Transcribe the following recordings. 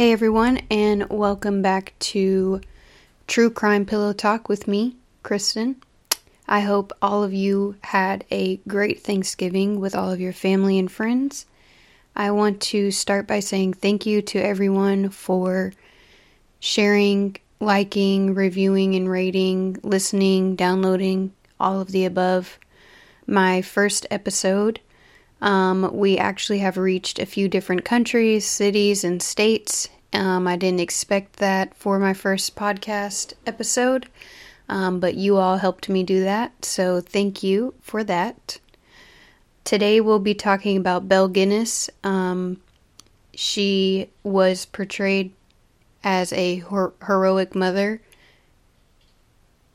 Hey everyone, and welcome back to True Crime Pillow Talk with me, Kristen. I hope all of you had a great Thanksgiving with all of your family and friends. I want to start by saying thank you to everyone for sharing, liking, reviewing, and rating, listening, downloading, all of the above. My first episode um, we actually have reached a few different countries, cities, and states. Um, I didn't expect that for my first podcast episode, um, but you all helped me do that, so thank you for that. Today we'll be talking about Belle Gunness. Um, she was portrayed as a her- heroic mother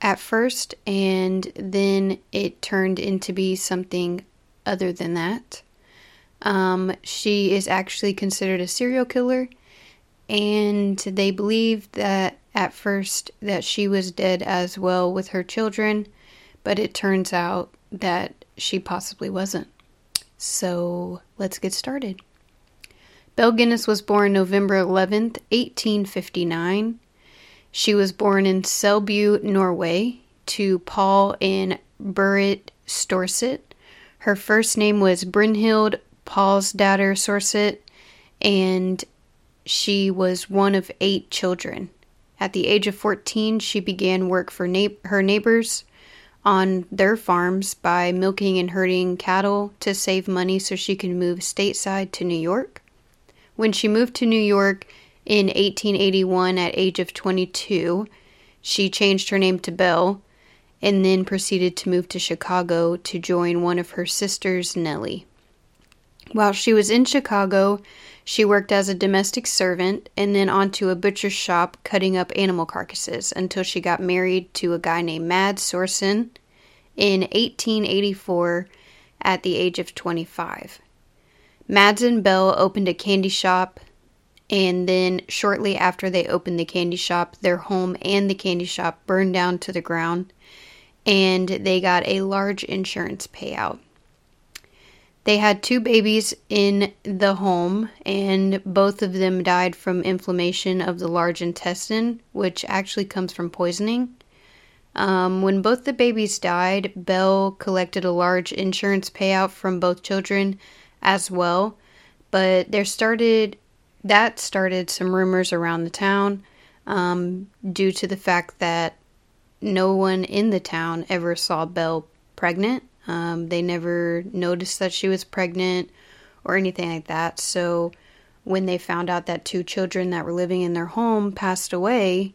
at first, and then it turned into be something other than that. Um, she is actually considered a serial killer, and they believe that at first that she was dead as well with her children, but it turns out that she possibly wasn't. So let's get started. Belle Gunness was born November 11th, 1859. She was born in Selbu, Norway, to Paul and Berit Storsett. Her first name was Brynhild Paulsdatter Sorset, and she was one of eight children. At the age of 14, she began work for na- her neighbors on their farms by milking and herding cattle to save money so she could move stateside to New York. When she moved to New York in 1881 at age of 22, she changed her name to Belle and then proceeded to move to Chicago to join one of her sisters, Nellie. While she was in Chicago, she worked as a domestic servant and then onto a butcher's shop cutting up animal carcasses until she got married to a guy named Mads Sorsen in 1884 at the age of 25. Mads and Belle opened a candy shop, and then shortly after they opened the candy shop, their home and the candy shop burned down to the ground, and they got a large insurance payout. They had two babies in the home, and both of them died from inflammation of the large intestine, which actually comes from poisoning. Um, when both the babies died, Belle collected a large insurance payout from both children as well, but there started that started some rumors around the town um, due to the fact that no one in the town ever saw Belle pregnant. Um, they never noticed that she was pregnant or anything like that. So when they found out that two children that were living in their home passed away,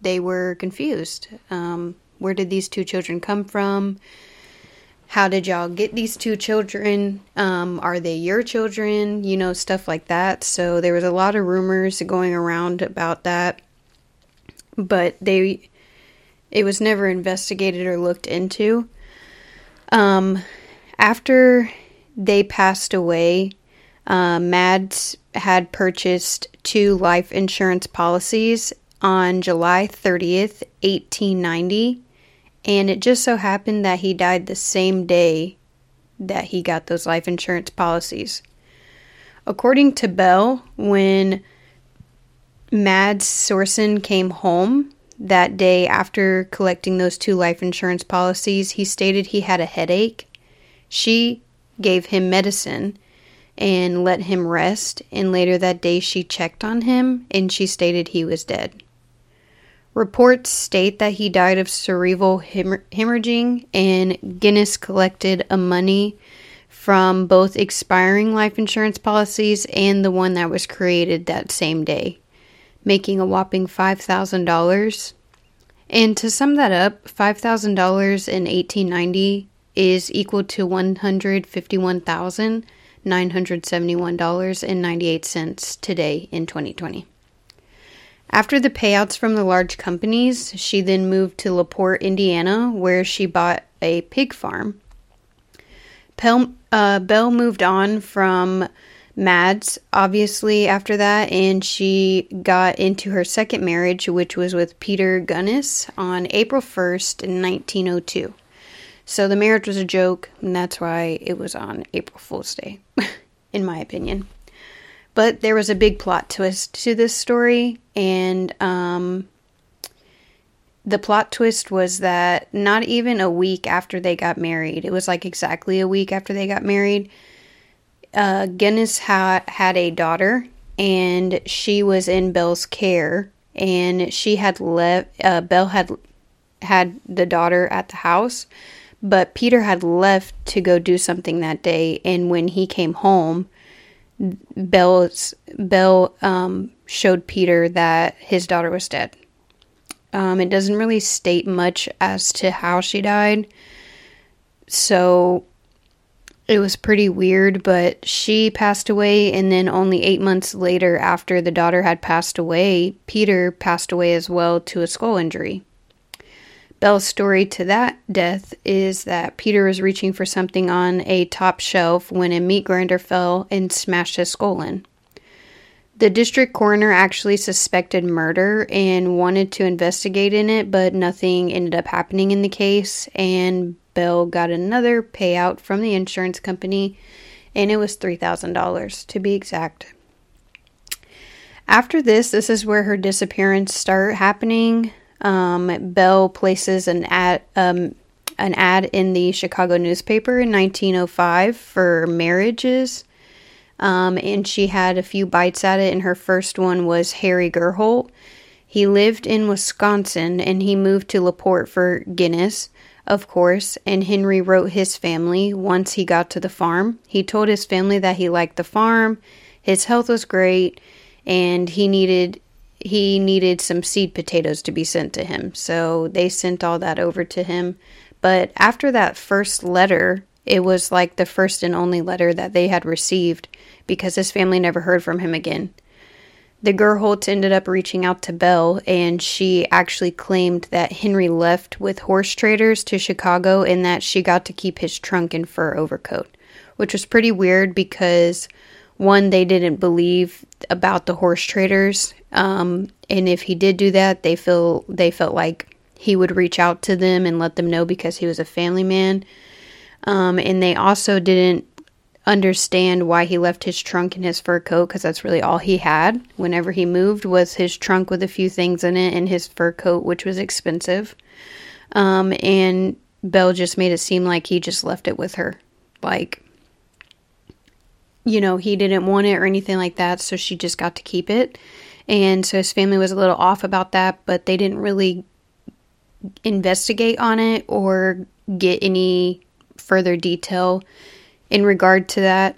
they were confused. Um, where did these two children come from? How did y'all get these two children? Um, are they your children? You know, stuff like that. So there was a lot of rumors going around about that. But they it was never investigated or looked into. Um, after they passed away, uh, Mads had purchased two life insurance policies on July 30th, 1890, and it just so happened that he died the same day that he got those life insurance policies. According to Belle, when Mads Sorsen came home, that day after collecting those two life insurance policies, he stated he had a headache. She gave him medicine and let him rest, and later that day she checked on him and she stated he was dead. Reports state that he died of cerebral hemorrhaging, and Gunness collected a money from both expiring life insurance policies and the one that was created that same day making a whopping $5,000. And to sum that up, $5,000 in 1890 is equal to $151,971.98 today in 2020. After the payouts from the large companies, she then moved to LaPorte, Indiana, where she bought a pig farm. Uh, Belle moved on from Mads, obviously, after that, and she got into her second marriage, which was with Peter Gunness on April 1st, 1902. So the marriage was a joke, and that's why it was on April Fool's Day, in my opinion. But there was a big plot twist to this story, and um, the plot twist was that not even a week after they got married, it was like exactly a week after they got married, uh, Gunness had had a daughter, and she was in Belle's care, and she had left. Uh, Belle had had the daughter at the house, but Peter had left to go do something that day, and when he came home, Belle's Belle um, showed Peter that his daughter was dead. Um, it doesn't really state much as to how she died, so it was pretty weird. But she passed away, and then only eight months later, after the daughter had passed away, Peter passed away as well to a skull injury. Belle's story to that death is that Peter was reaching for something on a top shelf when a meat grinder fell and smashed his skull in. The district coroner actually suspected murder and wanted to investigate in it, but nothing ended up happening in the case, and Belle got another payout from the insurance company, and it was $3,000 to be exact. After this, this is where her disappearance start happening um, Belle places an ad um, an ad in the Chicago newspaper in 1905 for marriages. Um, and she had a few bites at it, and her first one was Harry Gurholt. He lived in Wisconsin and he moved to LaPorte for Gunness, of course, and Henry wrote his family once he got to the farm. He told his family that he liked the farm, his health was great, and he needed he needed some seed potatoes to be sent to him. So they sent all that over to him. But after that first letter, it was like the first and only letter that they had received because his family never heard from him again. The Gurholts ended up reaching out to Belle, and she actually claimed that Henry left with horse traders to Chicago and that she got to keep his trunk and fur overcoat, which was pretty weird because one, they didn't believe about the horse traders, um, and if he did do that, they feel they felt like he would reach out to them and let them know because he was a family man. Um, and they also didn't understand why he left his trunk and his fur coat because that's really all he had. Whenever he moved was his trunk with a few things in it and his fur coat which was expensive. Um, and belle just made it seem like he just left it with her. Like you know, he didn't want it or anything like that, so she just got to keep it. And so his family was a little off about that, but they didn't really investigate on it or get any further detail in regard to that.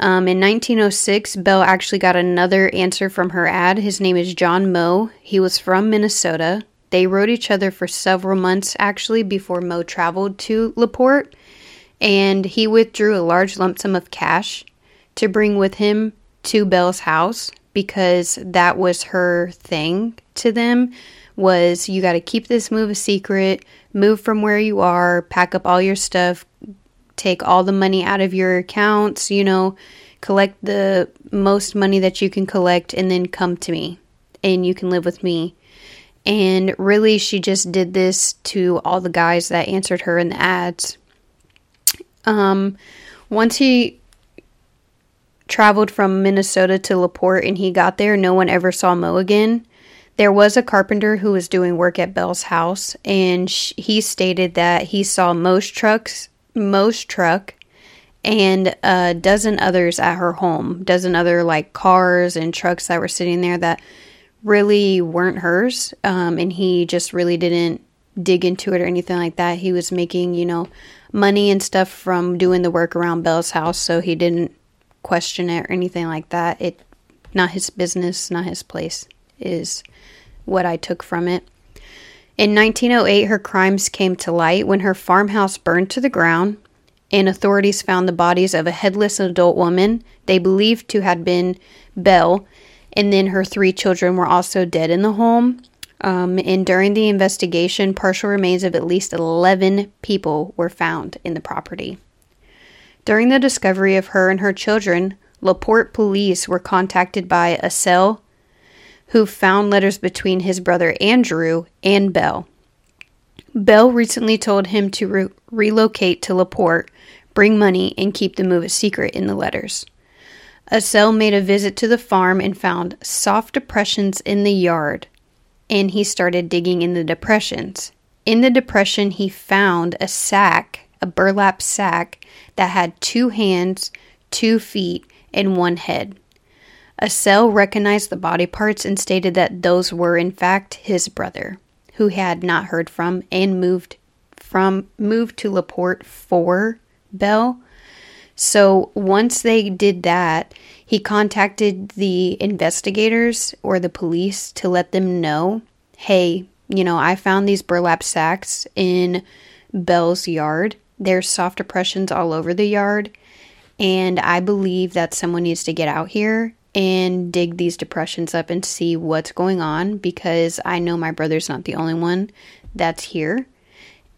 Um, in 1906, Belle actually got another answer from her ad. His name is John Moe. He was from Minnesota. They wrote each other for several months actually before Moe traveled to LaPorte, and he withdrew a large lump sum of cash to bring with him to Belle's house because that was her thing to them was you got to keep this move a secret, move from where you are, pack up all your stuff, take all the money out of your accounts, you know, collect the most money that you can collect and then come to me and you can live with me. And really she just did this to all the guys that answered her in the ads. Um once he traveled from Minnesota to LaPorte and he got there, no one ever saw Moe again. There was a carpenter who was doing work at Belle's house, and sh- he stated that he saw most trucks, most truck, and a dozen others at her home, dozen other like cars and trucks that were sitting there that really weren't hers. Um, and he just really didn't dig into it or anything like that. He was making, you know, money and stuff from doing the work around Belle's house, so he didn't question it or anything like that. It not his business, not his place is what I took from it. In 1908, her crimes came to light when her farmhouse burned to the ground, and authorities found the bodies of a headless adult woman they believed to have been Belle, and then her three children were also dead in the home. Um, and during the investigation, partial remains of at least 11 people were found in the property. During the discovery of her and her children, LaPorte police were contacted by Asle, who found letters between his brother Andrew and Belle. Belle recently told him to re- relocate to LaPorte, bring money, and keep the move a secret in the letters. Asle made a visit to the farm and found soft depressions in the yard, and he started digging in the depressions. In the depression, he found a sack, a burlap sack, that had two hands, two feet, and one head. Asle recognized the body parts and stated that those were in fact his brother, who had not heard from and moved from moved to Laporte for Belle. So once they did that, he contacted the investigators or the police to let them know, "Hey, you know, I found these burlap sacks in Belle's yard. There's soft depressions all over the yard, and I believe that someone needs to get out here and dig these depressions up and see what's going on because I know my brother's not the only one that's here.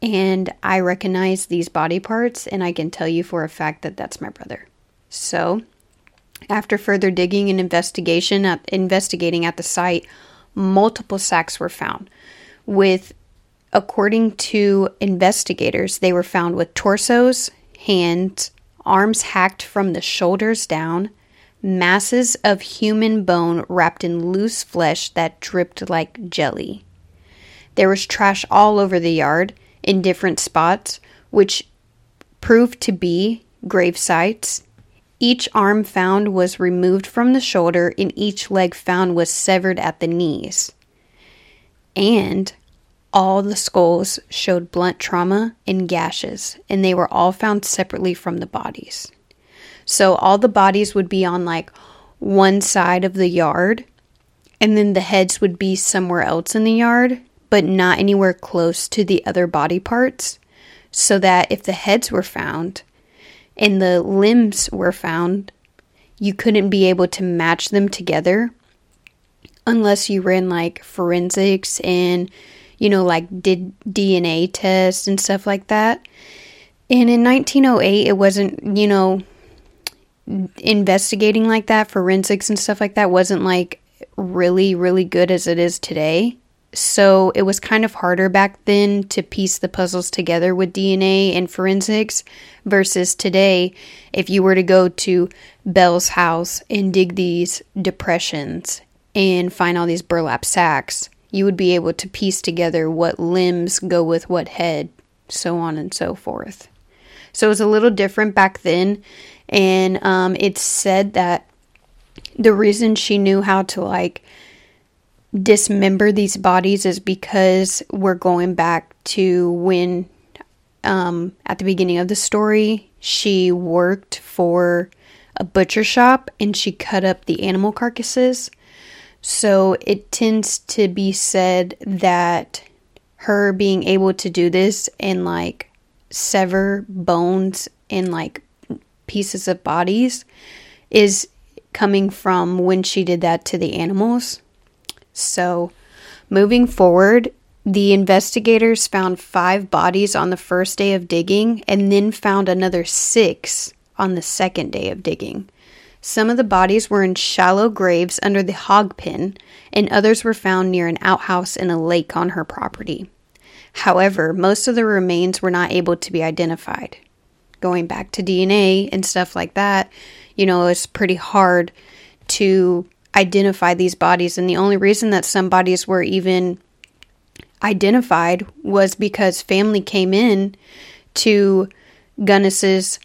And I recognize these body parts, and I can tell you for a fact that that's my brother. So, after further digging and investigation at, investigating at the site, multiple sacks were found. With, according to investigators, they were found with torsos, hands, arms hacked from the shoulders down, masses of human bone wrapped in loose flesh that dripped like jelly. There was trash all over the yard in different spots, which proved to be grave sites. Each arm found was removed from the shoulder, and each leg found was severed at the knees. And all the skulls showed blunt trauma and gashes, and they were all found separately from the bodies. So all the bodies would be on like one side of the yard, and then the heads would be somewhere else in the yard, but not anywhere close to the other body parts. So that if the heads were found and the limbs were found, you couldn't be able to match them together unless you ran like forensics and, you know, like did DNA tests and stuff like that. And in 1908, it wasn't, you know, investigating like that, forensics and stuff like that, wasn't like really, really good as it is today. So it was kind of harder back then to piece the puzzles together with DNA and forensics versus today. If you were to go to Belle's house and dig these depressions and find all these burlap sacks, you would be able to piece together what limbs go with what head, so on and so forth. So it was a little different back then and um, it's said that the reason she knew how to like dismember these bodies is because we're going back to when um, at the beginning of the story she worked for a butcher shop and she cut up the animal carcasses. So it tends to be said that her being able to do this and like sever bones and like pieces of bodies is coming from when she did that to the animals. So, moving forward, the investigators found five bodies on the first day of digging and then found another six on the second day of digging. Some of the bodies were in shallow graves under the hog pen, and others were found near an outhouse in a lake on her property. However, most of the remains were not able to be identified going back to DNA and stuff like that, you know, it's pretty hard to identify these bodies. And the only reason that some bodies were even identified was because family came in to Gunness's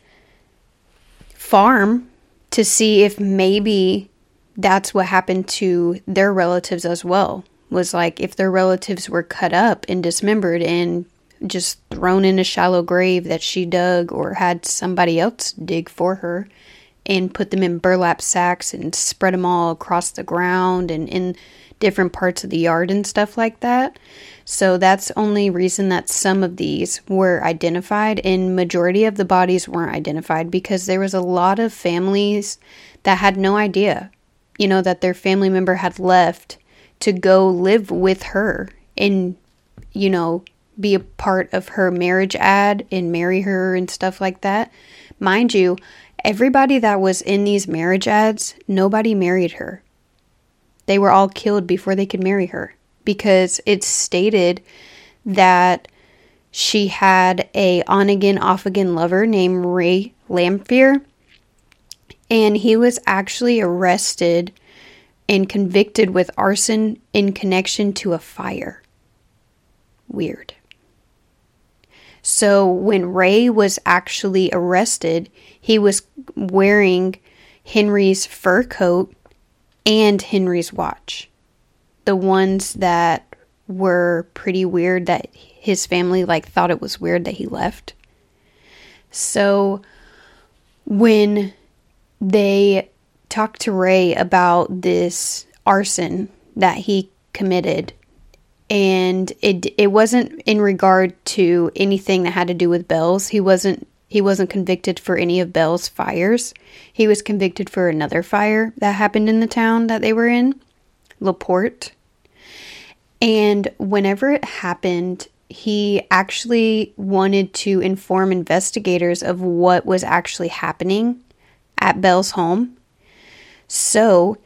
farm to see if maybe that's what happened to their relatives as well. Was like if their relatives were cut up and dismembered and just thrown in a shallow grave that she dug or had somebody else dig for her and put them in burlap sacks and spread them all across the ground and in different parts of the yard and stuff like that. So that's only reason that some of these were identified and majority of the bodies weren't identified because there was a lot of families that had no idea, you know, that their family member had left to go live with her and you know, be a part of her marriage ad and marry her and stuff like that. Mind you, everybody that was in these marriage ads, nobody married her. They were all killed before they could marry her because it's stated that she had a on again off again lover named Ray Lamphere And he was actually arrested and convicted with arson in connection to a fire. Weird. So when Ray was actually arrested, he was wearing Henry's fur coat and Henry's watch. The ones that were pretty weird that his family like thought it was weird that he left. So when they talked to Ray about this arson that he committed and it it wasn't in regard to anything that had to do with Bells. He wasn't he wasn't convicted for any of Belle's fires. He was convicted for another fire that happened in the town that they were in, Laporte. And whenever it happened, he actually wanted to inform investigators of what was actually happening at Belle's home. So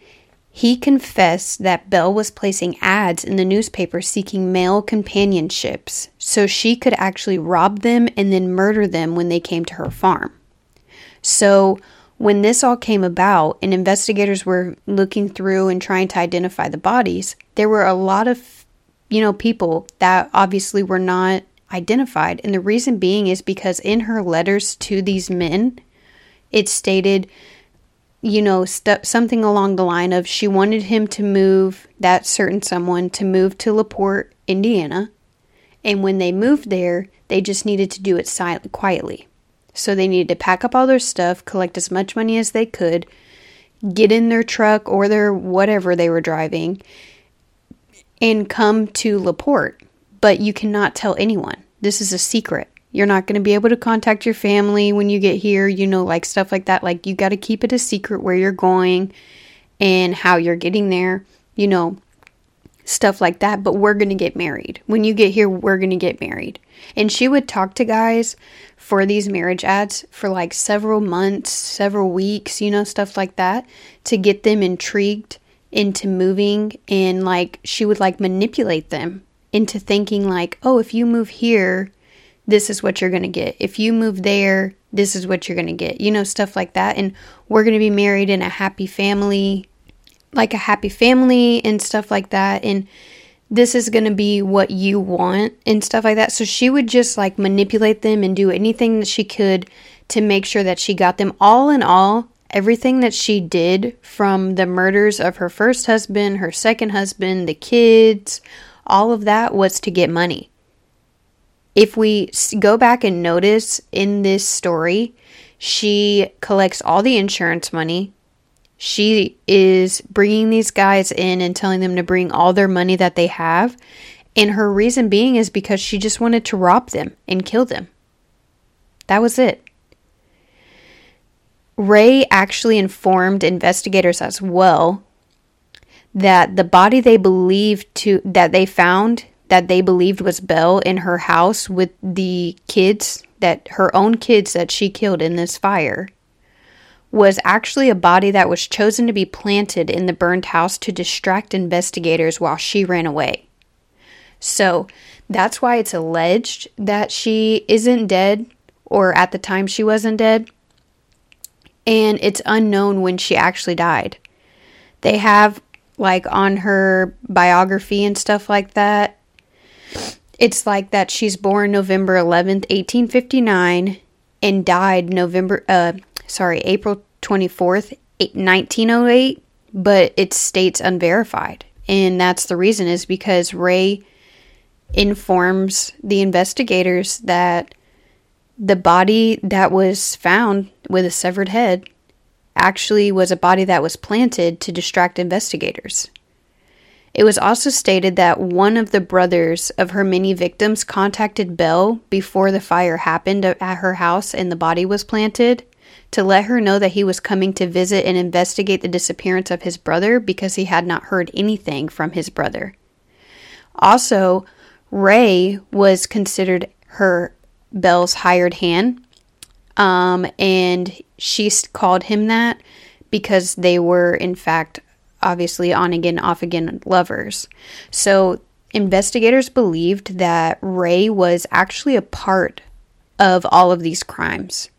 he confessed that Belle was placing ads in the newspaper seeking male companionships so she could actually rob them and then murder them when they came to her farm. So, when this all came about and investigators were looking through and trying to identify the bodies, there were a lot of you know, people that obviously were not identified. And the reason being is because in her letters to these men, it stated, you know, st- something along the line of she wanted him to move, that certain someone, to move to LaPorte, Indiana. And when they moved there, they just needed to do it silent, quietly. So they needed to pack up all their stuff, collect as much money as they could, get in their truck or their whatever they were driving, and come to Laporte, but you cannot tell anyone. This is a secret. You're not going to be able to contact your family when you get here, you know, like stuff like that. Like, you got to keep it a secret where you're going and how you're getting there, you know, stuff like that. But we're going to get married. When you get here, we're going to get married. And she would talk to guys for these marriage ads for like several months, several weeks, you know, stuff like that to get them intrigued into moving and like she would like manipulate them into thinking like, "Oh, if you move here, this is what you're going to get. If you move there, this is what you're going to get." You know, stuff like that and we're going to be married in a happy family, like a happy family and stuff like that and this is going to be what you want and stuff like that. So she would just like manipulate them and do anything that she could to make sure that she got them all in all everything that she did from the murders of her first husband, her second husband, the kids, all of that was to get money. If we go back and notice in this story, she collects all the insurance money. She is bringing these guys in and telling them to bring all their money that they have. And her reason being is because she just wanted to rob them and kill them. That was it. Ray actually informed investigators as well that the body they believed to that they found that they believed was Belle in her house with the kids that her own kids that she killed in this fire was actually a body that was chosen to be planted in the burned house to distract investigators while she ran away. So, that's why it's alleged that she isn't dead or at the time she wasn't dead and it's unknown when she actually died. They have, like, on her biography and stuff like that, it's like that she's born November 11th, 1859, and died November, uh, sorry, April 24th, 1908, but it states unverified. And that's the reason is because Ray informs the investigators that the body that was found with a severed head actually was a body that was planted to distract investigators. It was also stated that one of the brothers of her many victims contacted Belle before the fire happened at her house and the body was planted to let her know that he was coming to visit and investigate the disappearance of his brother because he had not heard anything from his brother. Also, Ray was considered her Belle's hired hand. Um, and she called him that because they were, in fact, obviously on again, off again lovers. So investigators believed that Ray was actually a part of all of these crimes,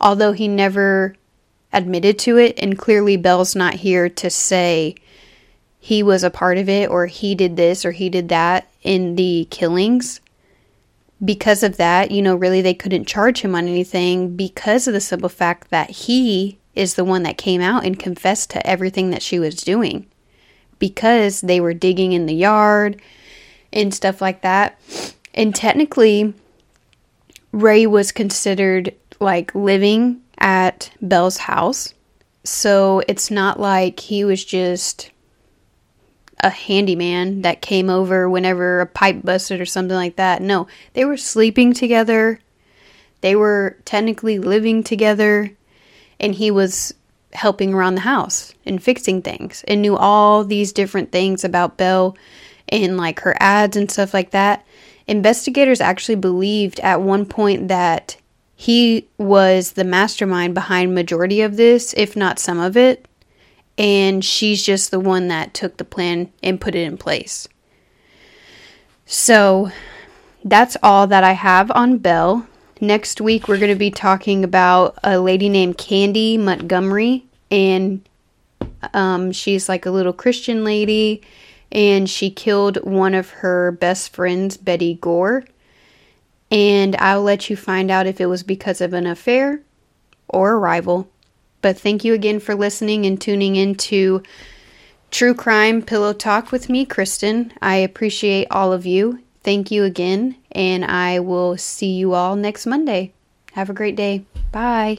although he never admitted to it, and clearly Belle's not here to say he was a part of it or he did this or he did that in the killings. Because of that, you know, really they couldn't charge him on anything because of the simple fact that he is the one that came out and confessed to everything that she was doing. Because they were digging in the yard and stuff like that. And technically, Ray was considered like living at Belle's house. So it's not like he was just a handyman that came over whenever a pipe busted or something like that. No, they were sleeping together. They were technically living together and he was helping around the house and fixing things and knew all these different things about Belle and like her ads and stuff like that. Investigators actually believed at one point that he was the mastermind behind majority of this, if not some of it, and she's just the one that took the plan and put it in place. So, that's all that I have on Belle. Next week, we're going to be talking about a lady named Candy Montgomery, and um, she's like a little Christian lady, and she killed one of her best friends, Betty Gore. And I'll let you find out if it was because of an affair or a rival. But thank you again for listening and tuning into True Crime Pillow Talk with me, Kristen. I appreciate all of you. Thank you again, and I will see you all next Monday. Have a great day. Bye.